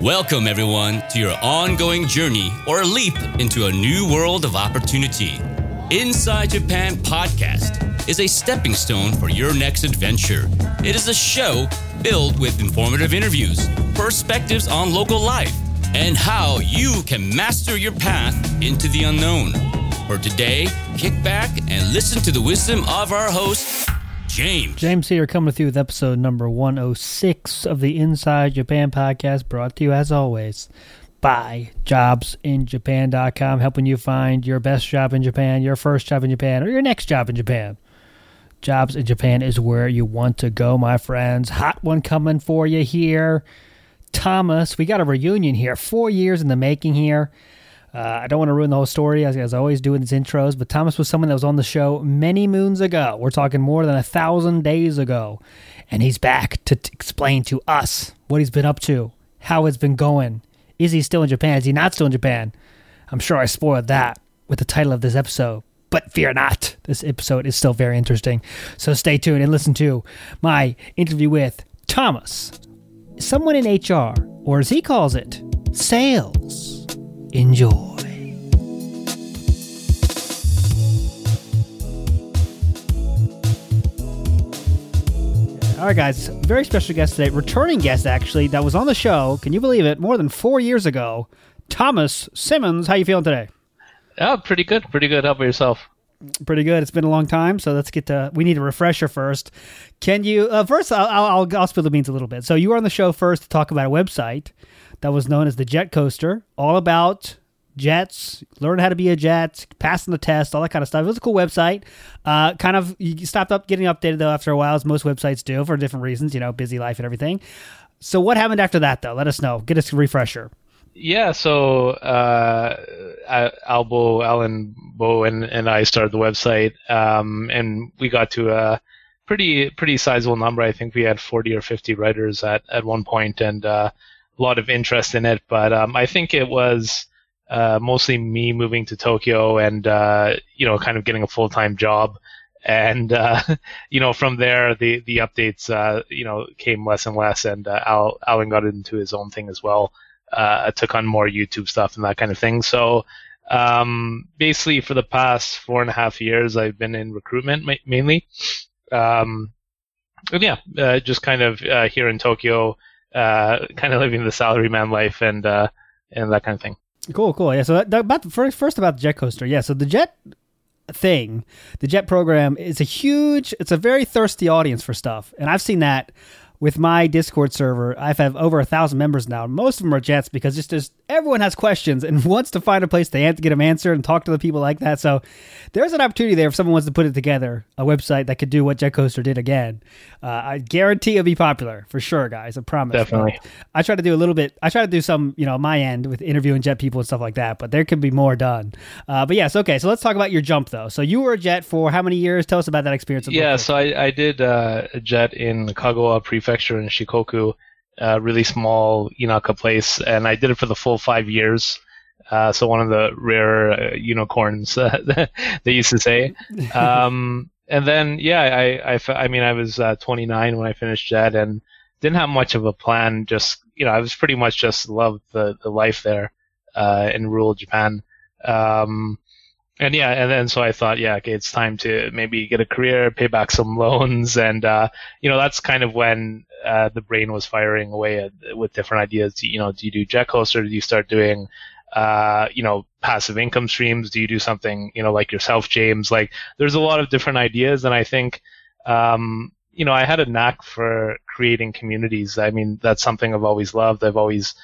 Welcome, everyone, to your ongoing journey or leap into a new world of opportunity. Inside Japan Podcast is a stepping stone for your next adventure. It is a show filled with informative interviews, perspectives on local life, and how you can master your path into the unknown. For today, kick back and listen to the wisdom of our host, James. James here coming with you with episode number 106 of the Inside Japan podcast, brought to you as always by jobsinjapan.com, helping you find your best job in Japan, your first job in Japan, or your next job in Japan. Jobs in Japan is where you want to go, my friends. Hot one coming for you here. Thomas, we got a reunion here. Four years in the making here. Uh, I don't want to ruin the whole story, as, as I always do in these intros, but Thomas was someone that was on the show many moons ago. We're talking more than a thousand days ago. And he's back to t- explain to us what he's been up to, how it's been going. Is he still in Japan? Is he not still in Japan? I'm sure I spoiled that with the title of this episode. But fear not, this episode is still very interesting. So stay tuned and listen to my interview with Thomas, someone in HR, or as he calls it, sales. Enjoy. All right, guys, very special guest today, returning guest actually, that was on the show. Can you believe it? More than four years ago, Thomas Simmons. How you feeling today? Oh, pretty good. Pretty good. How about yourself? Pretty good. It's been a long time, so let's get to. We need a refresher first. Can you uh, first? I'll, I'll I'll spill the beans a little bit. So you were on the show first to talk about a website that was known as the Jet Coaster, all about jets, learn how to be a jet, passing the test, all that kind of stuff. It was a cool website. Uh, kind of you stopped up getting updated though after a while, as most websites do for different reasons, you know, busy life and everything. So what happened after that though? Let us know. Get us a refresher. Yeah, so uh, Albo, Alan Bo, and, and I started the website, um, and we got to a pretty pretty sizable number. I think we had 40 or 50 writers at, at one point, and uh, a lot of interest in it. But um, I think it was uh, mostly me moving to Tokyo and uh, you know kind of getting a full time job. And uh, you know, from there, the the updates uh, you know came less and less, and uh, Al, Alan got into his own thing as well. Uh, took on more YouTube stuff and that kind of thing. So um, basically, for the past four and a half years, I've been in recruitment ma- mainly. Um, and yeah, just kind of here in Tokyo, uh, kind of living the salaryman life and uh, and that kind of thing. Cool, cool. Yeah. So that, that, first, first about the jet coaster. Yeah. So the jet thing, the jet program is a huge. It's a very thirsty audience for stuff, and I've seen that with my Discord server, I've have over a thousand members now. Most of them are Jets because just just everyone has questions and wants to find a place to get them answered and talk to the people like that. So there's an opportunity there if someone wants to put it together, a website that could do what Jet Coaster did again. Uh, I guarantee it'll be popular for sure, guys. I promise. Definitely. But I try to do a little bit. I try to do some, you know, my end with interviewing Jet people and stuff like that. But there could be more done. Uh, but yes, okay. So let's talk about your jump though. So you were a Jet for how many years? Tell us about that experience. Yeah. So I, I did uh, a Jet in Kagawa Prefecture in Shikoku uh, really small Inaka place, and I did it for the full five years. Uh, so one of the rare uh, unicorns they used to say. Um, and then yeah, I, I, I mean I was uh, 29 when I finished that, and didn't have much of a plan. Just you know I was pretty much just loved the the life there uh, in rural Japan. Um, and yeah, and then so I thought, yeah, okay, it's time to maybe get a career, pay back some loans, and uh, you know that's kind of when uh, the brain was firing away at, with different ideas. You know, do you do jet coaster? Do you start doing, uh, you know, passive income streams? Do you do something, you know, like yourself, James? Like, there's a lot of different ideas, and I think, um, you know, I had a knack for creating communities. I mean, that's something I've always loved. I've always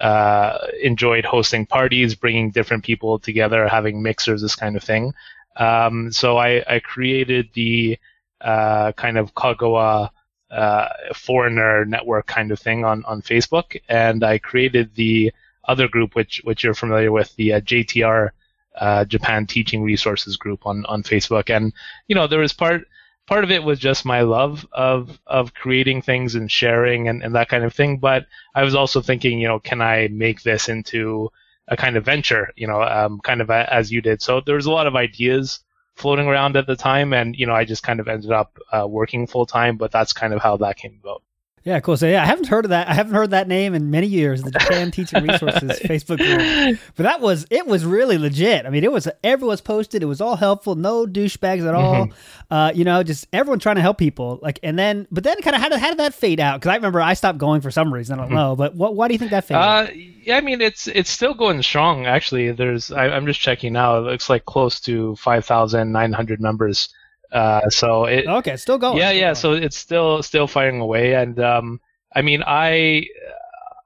uh, enjoyed hosting parties, bringing different people together, having mixers, this kind of thing. Um, so I, I, created the uh, kind of Kagawa uh, foreigner network kind of thing on, on Facebook, and I created the other group, which which you're familiar with, the uh, JTR uh, Japan Teaching Resources group on, on Facebook. And you know, there was part part of it was just my love of of creating things and sharing and, and that kind of thing. But I was also thinking, you know, can I make this into a kind of venture, you know, um, kind of a, as you did. So there was a lot of ideas floating around at the time, and you know I just kind of ended up uh, working full time. But that's kind of how that came about. Yeah, cool. So yeah, I haven't heard of that. I haven't heard that name in many years. The Japan Teaching Resources Facebook group, but that was it was really legit. I mean, it was everyone's posted. It was all helpful. No douchebags at all. Mm-hmm. Uh, you know, just everyone trying to help people. Like, and then, but then, kind of how did how did that fade out? Because I remember I stopped going for some reason. I don't mm-hmm. know, but what, why do you think that faded? Uh, yeah, I mean, it's it's still going strong. Actually, there's I, I'm just checking now. It looks like close to five thousand nine hundred members. Uh, so it okay, still going. Yeah, still yeah. Going. So it's still still firing away, and um, I mean, I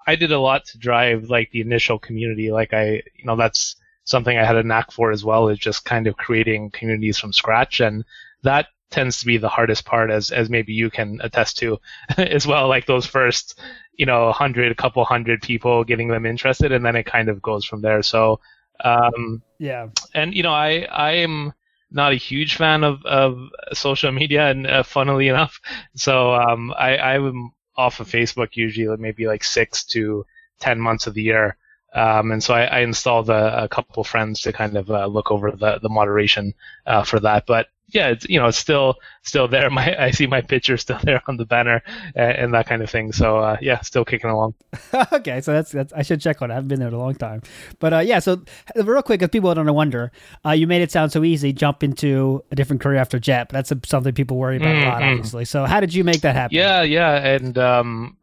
I did a lot to drive like the initial community. Like I, you know, that's something I had a knack for as well. Is just kind of creating communities from scratch, and that tends to be the hardest part, as as maybe you can attest to as well. Like those first, you know, hundred, a couple hundred people, getting them interested, and then it kind of goes from there. So, um, yeah. And you know, I I am not a huge fan of, of social media, and uh, funnily enough, so um, I, I'm off of Facebook usually like maybe like six to ten months of the year. Um, and so I, I installed a, a, couple friends to kind of uh, look over the, the moderation uh, for that. But yeah, it's you know it's still still there. My I see my picture still there on the banner and, and that kind of thing. So uh, yeah, still kicking along. okay, so that's that's I should check on. it. I haven't been there in a long time, but uh, yeah. So real quick, if people don't wonder, uh, you made it sound so easy. Jump into a different career after Jet, but that's something people worry about mm-hmm. a lot, mm-hmm. obviously. So how did you make that happen? Yeah, yeah, and um,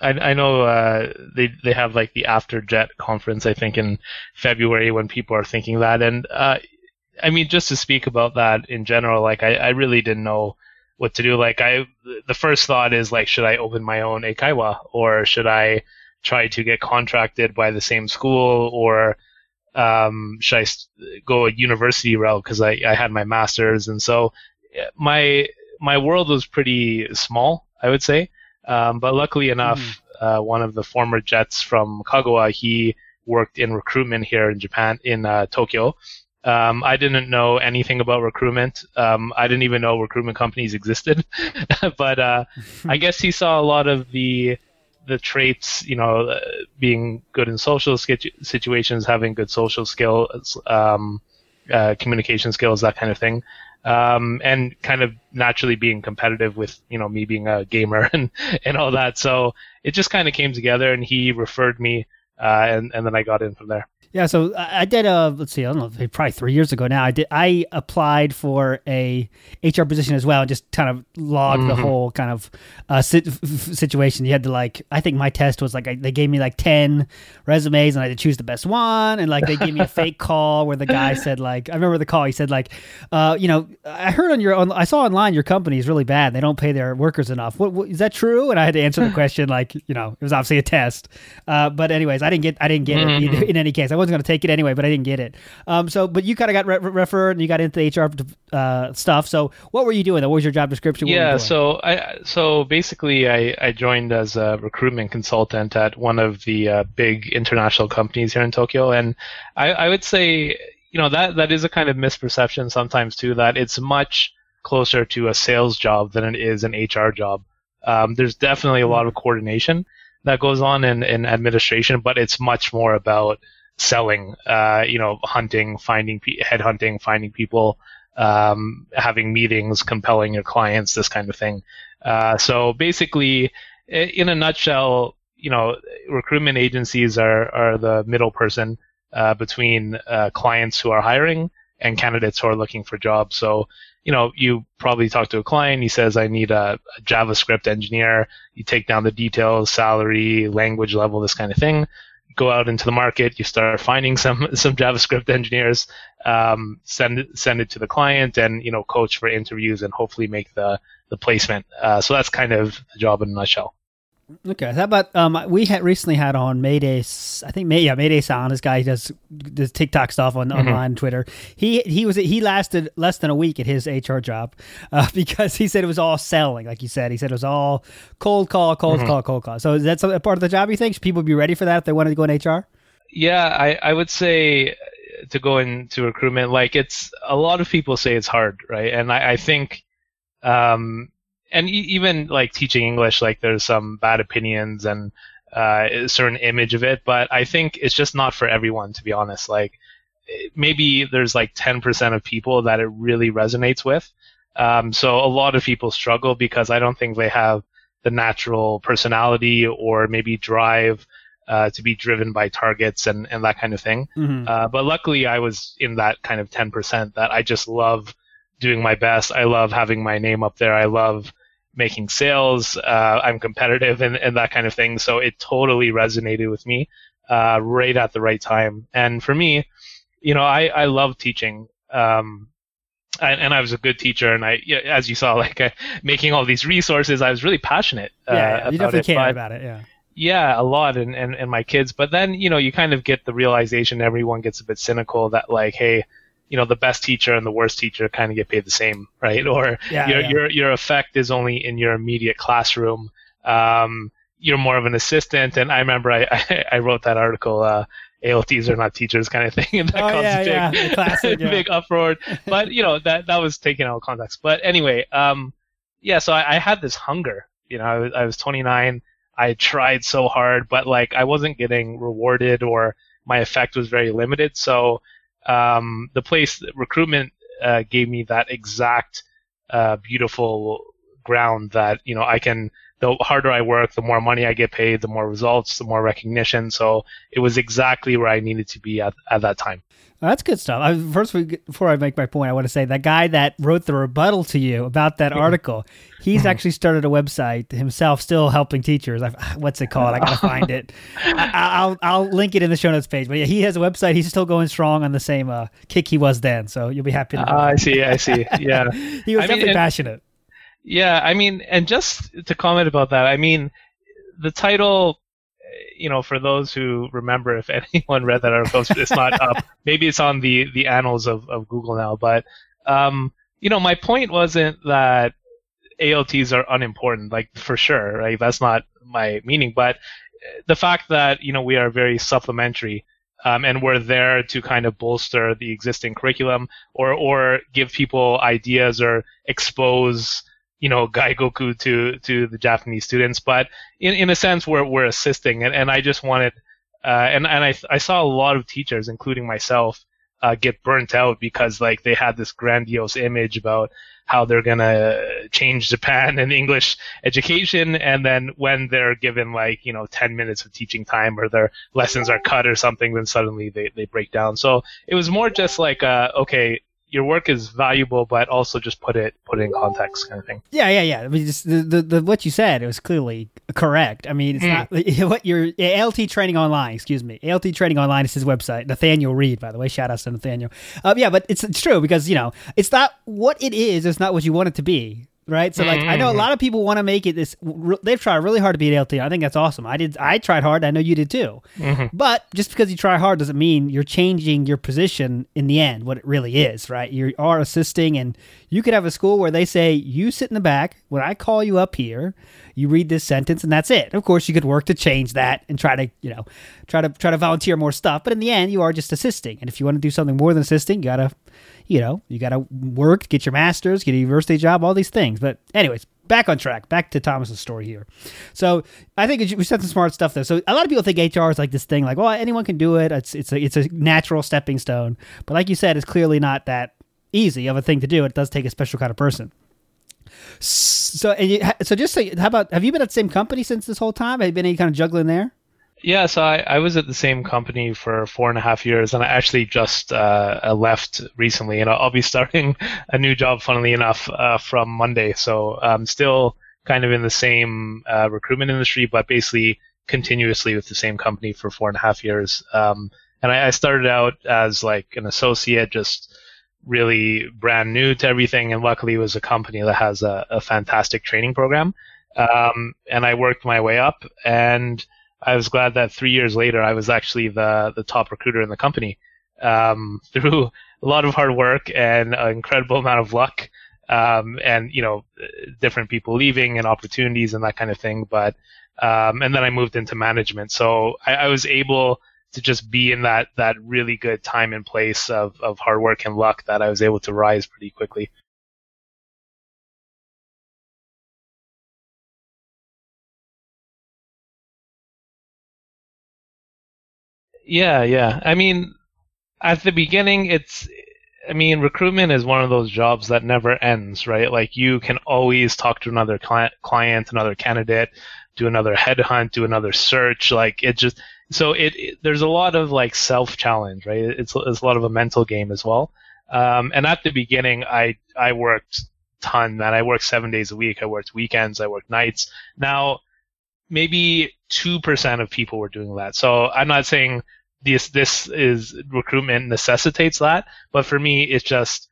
I, I know uh, they they have like the after Jet conference I think in February when people are thinking that and uh, I mean, just to speak about that in general, like I, I really didn't know what to do. Like I, the first thought is like, should I open my own eikaiwa or should I try to get contracted by the same school or um, should I go a university route because I, I had my master's and so my my world was pretty small, I would say. Um, but luckily enough, mm. uh, one of the former jets from Kagawa, he worked in recruitment here in Japan in uh, Tokyo, um, I didn't know anything about recruitment. Um, I didn't even know recruitment companies existed. but uh, I guess he saw a lot of the the traits, you know, uh, being good in social situations, having good social skills, um, uh, communication skills, that kind of thing, um, and kind of naturally being competitive with, you know, me being a gamer and and all that. So it just kind of came together, and he referred me, uh, and and then I got in from there. Yeah, so I did a let's see, I don't know, probably three years ago now. I did I applied for a HR position as well, and just kind of logged mm-hmm. the whole kind of uh, situation. You had to like, I think my test was like I, they gave me like ten resumes, and I had to choose the best one, and like they gave me a fake call where the guy said like, I remember the call. He said like, uh, you know, I heard on your, on, I saw online your company is really bad. They don't pay their workers enough. What, what is that true? And I had to answer the question like, you know, it was obviously a test. Uh, but anyways, I didn't get I didn't get mm-hmm. it in any case. I wasn't going to take it anyway, but I didn't get it. Um, so, but you kind of got re- referred and you got into the HR uh, stuff. So, what were you doing? What was your job description? What yeah, so I so basically I, I joined as a recruitment consultant at one of the uh, big international companies here in Tokyo, and I, I would say you know that that is a kind of misperception sometimes too that it's much closer to a sales job than it is an HR job. Um, there's definitely a lot of coordination that goes on in, in administration, but it's much more about selling, uh, you know, hunting, finding, headhunting, finding people, um, having meetings, compelling your clients, this kind of thing. Uh, so basically, in a nutshell, you know, recruitment agencies are, are the middle person uh, between uh, clients who are hiring and candidates who are looking for jobs. So, you know, you probably talk to a client. He says, "I need a, a JavaScript engineer." You take down the details, salary, language level, this kind of thing go out into the market, you start finding some some JavaScript engineers, um, send send it to the client, and you know coach for interviews and hopefully make the the placement. Uh, so that's kind of the job in a nutshell. Okay, how about um, we had recently had on Mayday. I think May, yeah, Mayday San. This guy does does TikTok stuff on mm-hmm. online Twitter. He he was he lasted less than a week at his HR job uh, because he said it was all selling, like you said. He said it was all cold call, cold mm-hmm. call, cold call. So is that a part of the job? You think Should people be ready for that if they wanted to go in HR? Yeah, I I would say to go into recruitment, like it's a lot of people say it's hard, right? And I, I think um, and even like teaching English, like there's some bad opinions and uh, a certain image of it, but I think it's just not for everyone, to be honest. Like, maybe there's like 10% of people that it really resonates with. Um, so a lot of people struggle because I don't think they have the natural personality or maybe drive uh, to be driven by targets and, and that kind of thing. Mm-hmm. Uh, but luckily, I was in that kind of 10% that I just love doing my best. I love having my name up there. I love making sales. Uh, I'm competitive and, and that kind of thing. So it totally resonated with me uh, right at the right time. And for me, you know, I, I love teaching. Um, and, and, I was a good teacher, and I, as you saw, like uh, making all these resources, I was really passionate. Uh, yeah, you definitely care about it. Yeah. Yeah, a lot, and, and and my kids. But then you know, you kind of get the realization. Everyone gets a bit cynical that like, hey, you know, the best teacher and the worst teacher kind of get paid the same, right? Or yeah, your yeah. your your effect is only in your immediate classroom. Um, you're more of an assistant. And I remember I, I, I wrote that article, uh, ALTs are not teachers kind of thing. And that oh, yeah, big, yeah. Classic, big uproar. But, you know, that, that was taken out of context. But anyway, um, yeah, so I, I had this hunger. You know, I was, I was 29. I tried so hard, but like I wasn't getting rewarded or my effect was very limited. So, um, the place recruitment, uh, gave me that exact, uh, beautiful ground that, you know, I can, the harder I work, the more money I get paid, the more results, the more recognition. So it was exactly where I needed to be at, at that time. that's good stuff. I, first, before I make my point, I want to say that guy that wrote the rebuttal to you about that article, he's actually started a website himself, still helping teachers. I, what's it called? I gotta find it. I, will I'll link it in the show notes page. But yeah, he has a website. He's still going strong on the same uh, kick he was then. So you'll be happy to. Uh, I see. I see. Yeah, he was I definitely mean, passionate. Yeah, I mean, and just to comment about that, I mean, the title, you know, for those who remember, if anyone read that article, it's not up. Maybe it's on the the annals of, of Google now, but um, you know, my point wasn't that ALTs are unimportant, like for sure, right? That's not my meaning, but the fact that you know we are very supplementary um, and we're there to kind of bolster the existing curriculum or or give people ideas or expose you know Gaigoku to to the Japanese students, but in, in a sense we're we're assisting, and, and I just wanted, uh, and and I I saw a lot of teachers, including myself, uh, get burnt out because like they had this grandiose image about how they're gonna change Japan and English education, and then when they're given like you know 10 minutes of teaching time or their lessons are cut or something, then suddenly they they break down. So it was more just like uh, okay your work is valuable, but also just put it put it in context, kind of thing. Yeah, yeah, yeah. I mean, just the, the, the what you said it was clearly correct. I mean, it's mm. not what your ALT training online. Excuse me, ALT training online is his website. Nathaniel Reed, by the way. Shout out to Nathaniel. Uh, yeah, but it's it's true because you know it's not what it is. It's not what you want it to be right? So like. I know a mm-hmm. lot of people want to make it this. They've tried really hard to beat ALT. I think that's awesome. I did. I tried hard. I know you did too. Mm-hmm. But just because you try hard doesn't mean you're changing your position in the end. What it really is, right? You are assisting, and you could have a school where they say you sit in the back when I call you up here. You read this sentence, and that's it. Of course, you could work to change that and try to, you know, try to try to volunteer more stuff. But in the end, you are just assisting. And if you want to do something more than assisting, you gotta you know, you got to work, get your master's, get a university job, all these things. But, anyways, back on track. Back to Thomas's story here. So I think we said some smart stuff there. So a lot of people think HR is like this thing, like, well, anyone can do it. It's it's a it's a natural stepping stone. But like you said, it's clearly not that easy of a thing to do. It does take a special kind of person. So you, so just say, how about have you been at the same company since this whole time? Have you been any kind of juggling there? Yeah, so I, I was at the same company for four and a half years, and I actually just uh, left recently, and I'll, I'll, be starting a new job, funnily enough, uh, from Monday. So I'm still kind of in the same uh, recruitment industry, but basically continuously with the same company for four and a half years. Um, and I, I started out as like an associate, just really brand new to everything, and luckily it was a company that has a, a fantastic training program. Um, and I worked my way up, and I was glad that three years later I was actually the the top recruiter in the company um, through a lot of hard work and an incredible amount of luck. Um, and you know, different people leaving and opportunities and that kind of thing. But um, and then I moved into management, so I, I, was able to just be in that that really good time and place of of hard work and luck that I was able to rise pretty quickly. Yeah, yeah. I mean, at the beginning, it's I mean, recruitment is one of those jobs that never ends, right? Like you can always talk to another client, another candidate, do another headhunt, do another search. Like it just so it, it there's a lot of like self challenge, right? It's it's a lot of a mental game as well. Um, and at the beginning, I I worked ton, man. I worked seven days a week. I worked weekends. I worked nights. Now, maybe two percent of people were doing that. So I'm not saying this this is recruitment necessitates that. But for me, it's just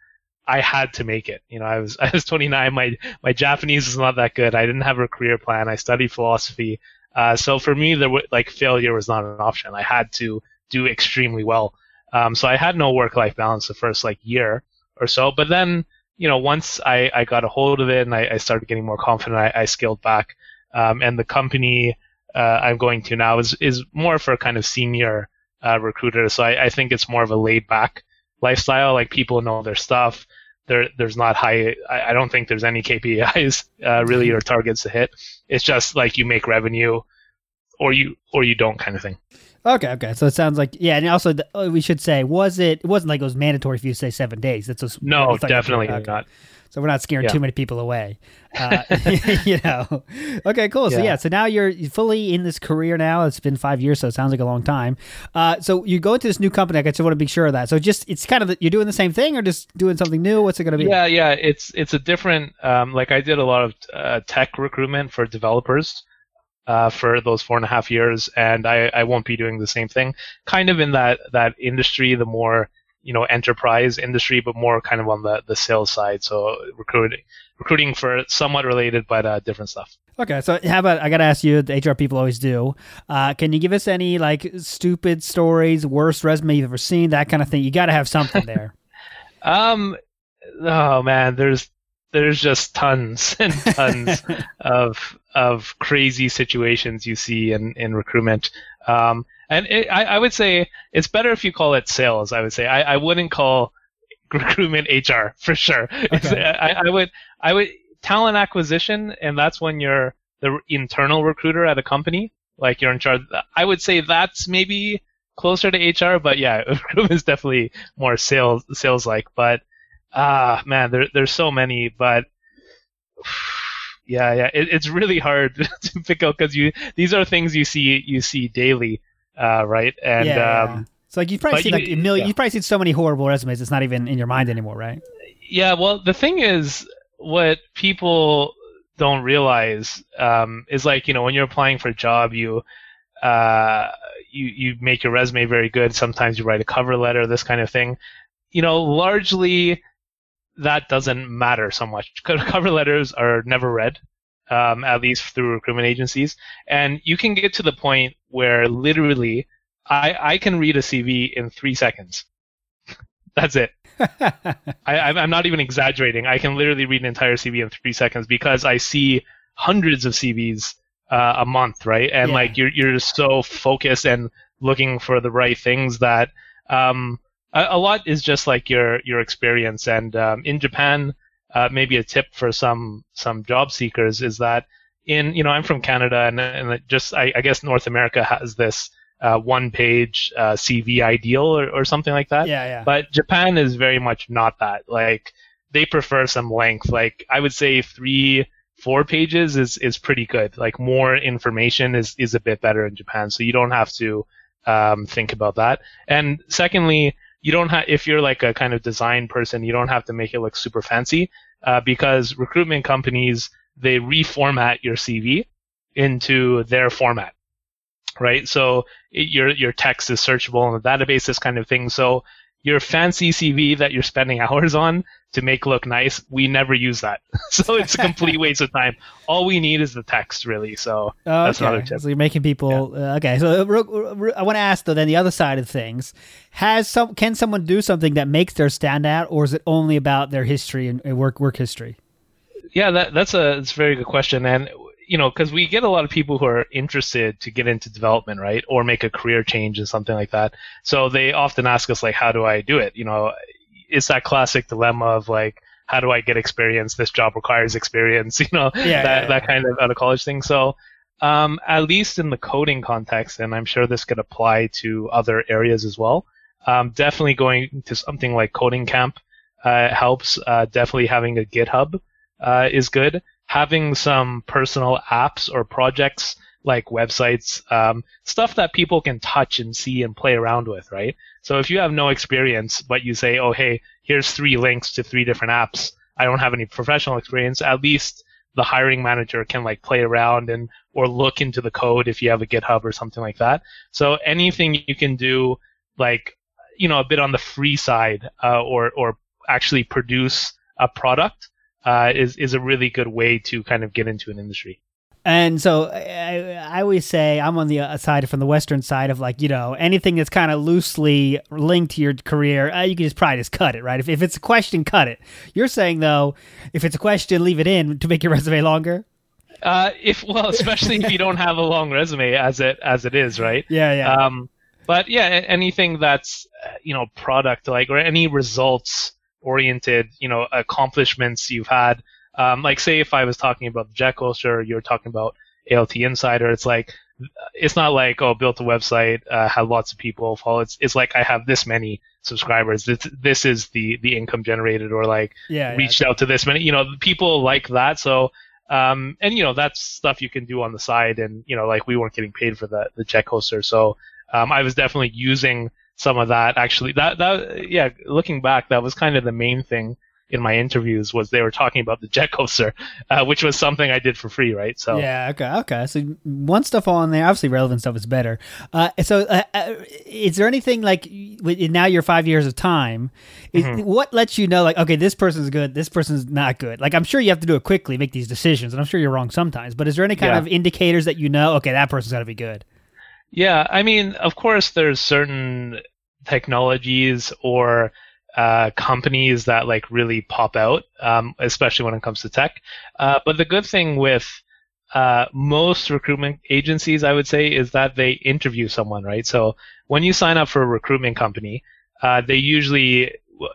I had to make it. You know, I was I was 29. My my Japanese is not that good. I didn't have a career plan. I studied philosophy. Uh, so for me, there like failure was not an option. I had to do extremely well. Um, so I had no work-life balance the first like year or so. But then, you know, once I, I got a hold of it and I, I started getting more confident, I, I scaled back. Um, and the company uh, I'm going to now is is more for kind of senior uh, recruiter. So I, I think it's more of a laid back lifestyle. Like people know their stuff. There, there's not high. I, I don't think there's any KPIs uh, really or targets to hit. It's just like you make revenue, or you or you don't kind of thing. Okay, okay. So it sounds like yeah, and also the, oh, we should say was it? It wasn't like it was mandatory for you to say seven days. That's just no, definitely okay. not so we're not scaring yeah. too many people away. Uh, you know. Okay, cool. So yeah. yeah, so now you're fully in this career now. It's been five years, so it sounds like a long time. Uh, so you go into this new company. I just want to be sure of that. So just it's kind of you're doing the same thing, or just doing something new. What's it going to be? Yeah, yeah. It's it's a different. Um, like I did a lot of uh, tech recruitment for developers. Uh, for those four and a half years, and I, I won't be doing the same thing. Kind of in that that industry, the more you know enterprise industry, but more kind of on the the sales side. So recruiting recruiting for somewhat related but uh, different stuff. Okay, so how about I gotta ask you? The HR people always do. Uh, can you give us any like stupid stories, worst resume you've ever seen, that kind of thing? You got to have something there. um, oh man, there's there's just tons and tons of of crazy situations you see in in recruitment. Um, and it, I, I would say it's better if you call it sales. I would say I, I wouldn't call recruitment HR for sure. Okay. I, I would I would talent acquisition, and that's when you're the internal recruiter at a company, like you're in charge. I would say that's maybe closer to HR, but yeah, recruitment is definitely more sales sales like. But ah, man, there there's so many, but. Yeah, yeah, it, it's really hard to pick out because you these are things you see you see daily uh, right? And yeah, um, it's like you've probably seen you, like a million. Yeah. You've probably seen so many horrible resumes. It's not even in your mind anymore, right? Yeah. Well, the thing is, what people don't realize um, is like you know when you're applying for a job, you uh, you you make your resume very good. Sometimes you write a cover letter, this kind of thing. You know, largely that doesn't matter so much. Cover letters are never read um, at least through recruitment agencies. And you can get to the point where literally I, I can read a CV in three seconds. That's it. I, I'm not even exaggerating. I can literally read an entire CV in three seconds because I see hundreds of CVs uh, a month, right? And yeah. like you're you're just so focused and looking for the right things that um, a, a lot is just like your your experience. And um, in Japan, uh, maybe a tip for some some job seekers is that in you know I'm from Canada and, and just I, I guess North America has this uh, one page uh, CV ideal or, or something like that. Yeah, yeah. But Japan is very much not that. Like they prefer some length. Like I would say three, four pages is is pretty good. Like more information is is a bit better in Japan. So you don't have to um, think about that. And secondly, you don't have if you're like a kind of design person, you don't have to make it look super fancy uh, because recruitment companies they reformat your CV into their format, right? So it, your your text is searchable in the database, this kind of thing. So your fancy CV that you're spending hours on to make look nice, we never use that. so it's a complete waste of time. All we need is the text, really. So oh, that's another tip. So you're making people yeah. uh, okay. So uh, I want to ask though, then the other side of things: has some can someone do something that makes their stand out, or is it only about their history and work work history? Yeah, that, that's a that's a very good question, and you know, because we get a lot of people who are interested to get into development, right, or make a career change and something like that. So they often ask us like, how do I do it? You know, it's that classic dilemma of like, how do I get experience? This job requires experience, you know, yeah, that yeah, that kind of out of college thing. So, um, at least in the coding context, and I'm sure this could apply to other areas as well. um, definitely going to something like Coding Camp uh, helps. Uh, definitely having a GitHub uh, is good. Having some personal apps or projects like websites, um, stuff that people can touch and see and play around with, right? So if you have no experience, but you say, oh, hey, here's three links to three different apps. I don't have any professional experience. At least the hiring manager can like play around and or look into the code if you have a GitHub or something like that. So anything you can do, like you know, a bit on the free side, uh, or or actually produce a product, uh, is is a really good way to kind of get into an industry. And so I, I, always say I'm on the uh, side from the Western side of like, you know, anything that's kind of loosely linked to your career, uh, you can just probably just cut it, right? If, if it's a question, cut it. You're saying, though, if it's a question, leave it in to make your resume longer? Uh, if well, especially if you don't have a long resume as it as it is, right? Yeah, yeah. Um, but yeah, anything that's you know product like or any results oriented, you know, accomplishments you've had. Um, like say if I was talking about the Jet Coaster, you're talking about ALT Insider. It's like it's not like oh built a website, uh, had lots of people follow. It's it's like I have this many subscribers. This this is the the income generated or like yeah, reached yeah. out to this many. You know, people like that. So um, and you know that's stuff you can do on the side, and you know like we weren't getting paid for the the Jet Coaster, so um, I was definitely using some of that. Actually, that that yeah, looking back, that was kind of the main thing in my interviews was they were talking about the jet coaster, uh, which was something I did for free, right? So yeah, okay, okay. So one stuff on there, obviously relevant stuff is better. Uh, so uh, uh is there anything like now you're five years of time? Is, mm-hmm. What lets you know like okay, this person's good, this person's not good? Like I'm sure you have to do it quickly, make these decisions, and I'm sure you're wrong sometimes. But is there any kind yeah. of indicators that you know? Okay, that person's got to be good. Yeah, I mean, of course, there's certain technologies or uh, companies that like really pop out, um, especially when it comes to tech. Uh, but the good thing with uh, most recruitment agencies, I would say, is that they interview someone, right? So when you sign up for a recruitment company, uh, they usually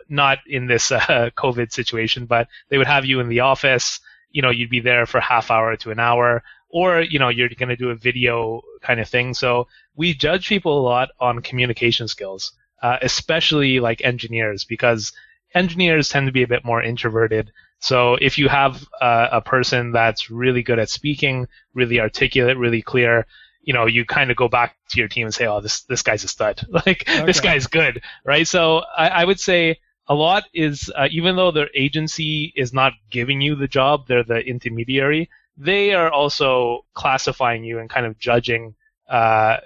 not in this uh, COVID situation, but they would have you in the office. You know, you'd be there for half hour to an hour, or you know, you're going to do a video kind of thing. So we judge people a lot on communication skills uh, especially like engineers, because engineers tend to be a bit more introverted. So if you have uh, a person that's really good at speaking, really articulate, really clear, you know, you kind of go back to your team and say, "Oh, this this guy's a stud. Like okay. this guy's good, right?" So I, I would say a lot is uh, even though their agency is not giving you the job, they're the intermediary. They are also classifying you and kind of judging uh,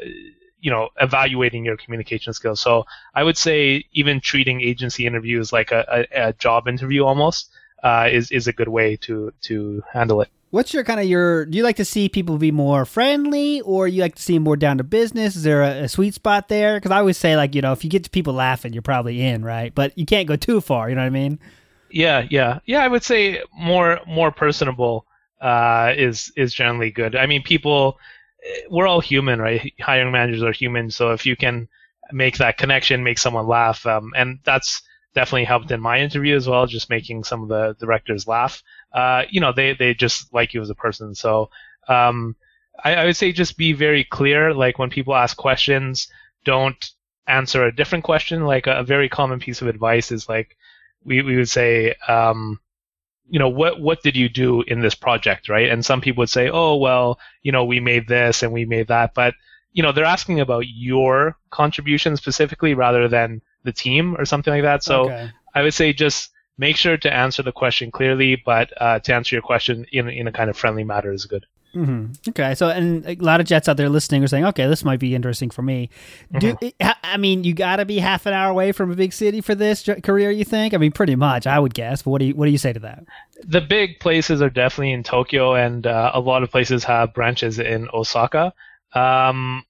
you know evaluating your communication skills. So I would say even treating agency interviews like a, a, a job interview almost uh, is is a good way to to handle it. What's your kind of your? Do you like to see people be more friendly, or you like to see them more down to business? Is there a, a sweet spot there? Because I always say like you know if you get people laughing, you're probably in, right? But you can't go too far. You know what I mean? Yeah, yeah, yeah. I would say more more personable uh, is is generally good. I mean, people we're all human, right? Hiring managers are human, so if you can make that connection, make someone laugh, um, and that's definitely helped in my interview as well, just making some of the directors laugh. Uh, you know, they they just like you as a person. So um, I, I, would say just be very clear. Like when people ask questions, don't answer a different question. Like a, a very common piece of advice is like we we would say. Um, you know what what did you do in this project right? And some people would say oh well you know we made this and we made that. But you know they're asking about your contribution specifically rather than the team or something like that. So okay. i would say just make sure to answer the question clearly but uh, to answer your question in, in a kind of friendly manner is good Mm-hmm. Okay, so and a lot of jets out there listening are saying, "Okay, this might be interesting for me." Do mm-hmm. I mean you got to be half an hour away from a big city for this career? You think? I mean, pretty much, I would guess. But what do you what do you say to that? The big places are definitely in Tokyo, and uh, a lot of places have branches in Osaka. Um,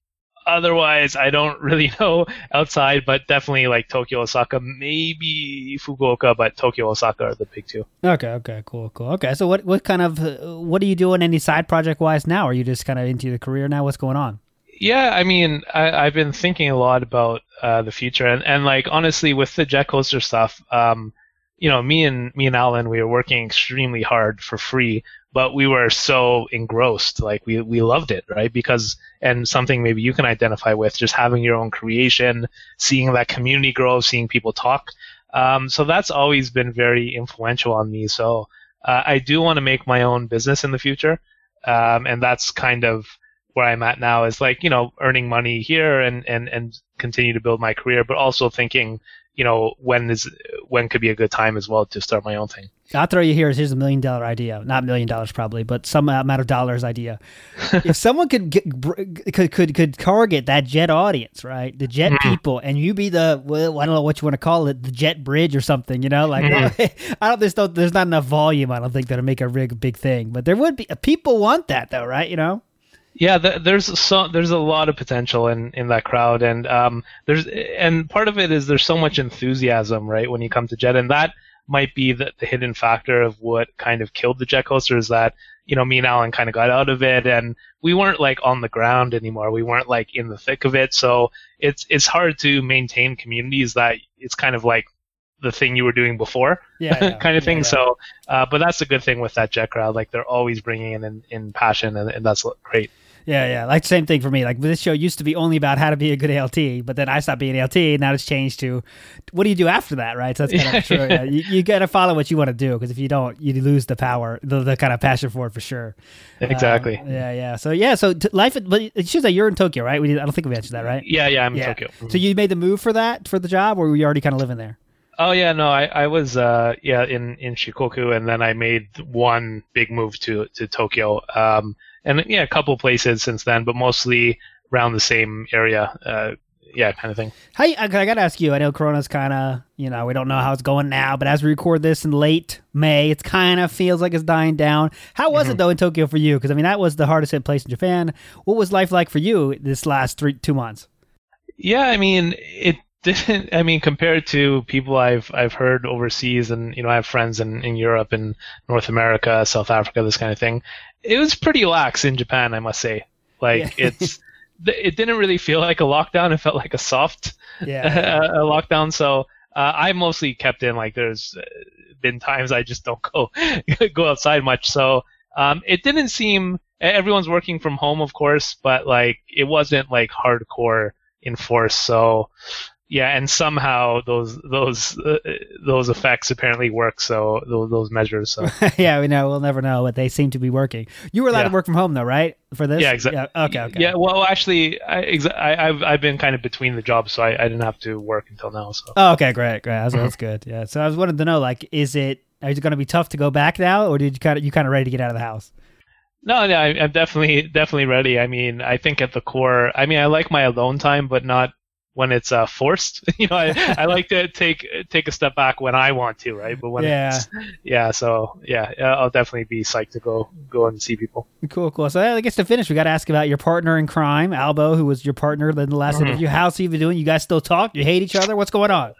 otherwise, I don't really know outside, but definitely like Tokyo, Osaka, maybe Fukuoka, but Tokyo, Osaka are the big two. Okay, okay, cool, cool. Okay, so what what kind of what are you doing any side project wise now? Are you just kind of into the career now? What's going on? Yeah, I mean, I, have been thinking a lot about uh, the future, and, and like honestly, with the jet coaster stuff, um, you know, me and me and Alan, we were working extremely hard for free, but we were so engrossed, like we we loved it, right? Because and something maybe you can identify with, just having your own creation, seeing that community grow, seeing people talk. Um, so that's always been very influential on me. So uh, I do want to make my own business in the future, um, and that's kind of where I'm at now. Is like you know earning money here and and and continue to build my career, but also thinking you know when is when could be a good time as well to start my own thing. I'll throw you here. Here's a million dollar idea, not million dollars probably, but some amount of dollars idea. if someone could get, could could could target that jet audience, right, the jet mm-hmm. people, and you be the well, I don't know what you want to call it, the jet bridge or something, you know, like mm-hmm. I don't there's no, there's not enough volume. I don't think that'll make a big big thing, but there would be people want that though, right? You know. Yeah, there's so there's a lot of potential in, in that crowd, and um, there's and part of it is there's so much enthusiasm, right? When you come to Jet, and that might be the, the hidden factor of what kind of killed the Jet Coaster is that you know me and Alan kind of got out of it, and we weren't like on the ground anymore. We weren't like in the thick of it, so it's it's hard to maintain communities that it's kind of like the thing you were doing before, yeah, yeah kind of thing. Yeah, so, uh, but that's the good thing with that Jet crowd. Like they're always bringing in in, in passion, and, and that's great. Yeah, yeah. Like same thing for me. Like this show used to be only about how to be a good ALT, but then I stopped being ALT, and now it's changed to what do you do after that, right? So that's kind of true. Yeah. You, you got to follow what you want to do because if you don't, you lose the power, the, the kind of passion for it for sure. Exactly. Um, yeah, yeah. So yeah, so t- life. But it shows that you're in Tokyo, right? We, I don't think we mentioned that, right? Yeah, yeah. I'm yeah. in Tokyo. Mm-hmm. So you made the move for that for the job, or were you already kind of living there? Oh yeah, no, I, I was uh, yeah in, in Shikoku, and then I made one big move to to Tokyo. Um, and yeah, a couple places since then, but mostly around the same area. Uh, yeah, kind of thing. Hey, I, I got to ask you. I know Corona's kind of, you know, we don't know how it's going now, but as we record this in late May, it kind of feels like it's dying down. How was mm-hmm. it though in Tokyo for you? Because I mean, that was the hardest hit place in Japan. What was life like for you this last three two months? Yeah, I mean, it didn't. I mean, compared to people I've I've heard overseas, and you know, I have friends in in Europe and North America, South Africa, this kind of thing it was pretty lax in Japan, I must say. Like yeah. it's it didn't really feel like a lockdown. It felt like a soft yeah. a, lockdown. So uh, I mostly kept in. Like there's been times I just don't go go outside much. So um, it didn't seem everyone's working from home, of course, but like it wasn't like hardcore enforced. So yeah, and somehow those those uh, those effects apparently work. So those, those measures. So yeah, we know we'll never know, but they seem to be working. You were allowed yeah. to work from home though, right? For this? Yeah, exactly. Yeah, okay, okay. Yeah, well, actually, I, exa- I, have I've been kind of between the jobs, so I, I didn't have to work until now. So. Oh, okay, great, great. That's, that's good. Yeah. So I was wanting to know, like, is it is it going to be tough to go back now, or did you kind of you kind of ready to get out of the house? No, no, I'm definitely definitely ready. I mean, I think at the core, I mean, I like my alone time, but not when it's uh, forced. you know, I, I like to take take a step back when I want to, right? But when yeah, yeah. So yeah, I'll definitely be psyched to go go and see people. Cool, cool. So I guess to finish, we got to ask about your partner in crime, Albo, who was your partner in the last mm-hmm. interview. How's he been doing? You guys still talk? You hate each other? What's going on?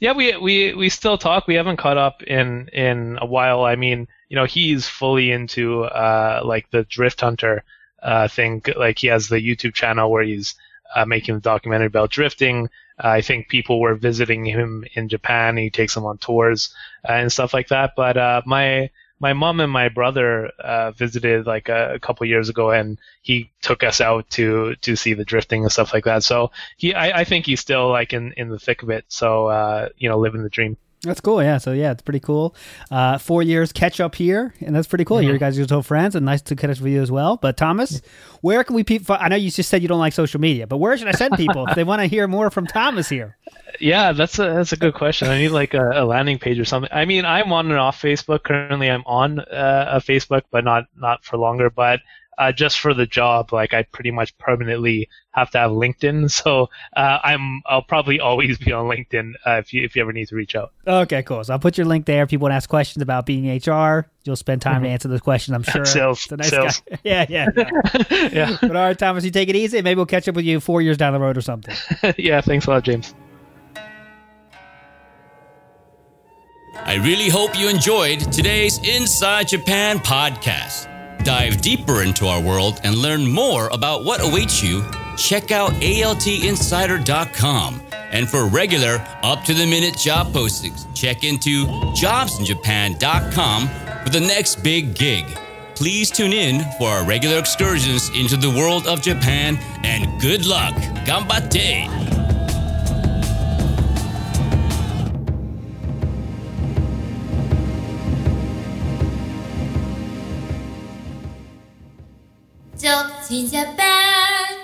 yeah, we we we still talk. We haven't caught up in in a while. I mean, you know, he's fully into uh like the Drift Hunter uh thing. Like he has the YouTube channel where he's uh, making the documentary about drifting. Uh, I think people were visiting him in Japan. He takes them on tours uh, and stuff like that. But uh, my my mom and my brother uh, visited like a, a, couple years ago, and he took us out to to see the drifting and stuff like that. So he, I, I think he's still like in in the thick of it. So uh, you know, living the dream. That's cool. Yeah. So yeah, it's pretty cool. Uh, four years catch up here, and that's pretty cool. Mm-hmm. You guys are still friends, and nice to catch up with you as well. But Thomas, where can we? Pe- I know you just said you don't like social media, but where should I send people if they want to hear more from Thomas here? Yeah, that's a that's a good question. I need like a, a landing page or something. I mean, I'm on and off Facebook currently. I'm on uh, a Facebook, but not not for longer. But uh, just for the job, like I pretty much permanently have to have LinkedIn. So uh, I'm I'll probably always be on LinkedIn uh, if you if you ever need to reach out. Okay, cool. So I'll put your link there. If people want to ask questions about being HR, you'll spend time mm-hmm. to answer those questions. I'm sure. sales, nice sales. yeah, yeah, yeah. yeah. But all right, Thomas, you take it easy. Maybe we'll catch up with you four years down the road or something. yeah, thanks a lot, James. I really hope you enjoyed today's Inside Japan podcast dive deeper into our world and learn more about what awaits you, check out altinsider.com And for regular, up to the minute job postings, check into jobsinjapan.com for the next big gig. Please tune in for our regular excursions into the world of Japan and good luck. Gambate! in Japan.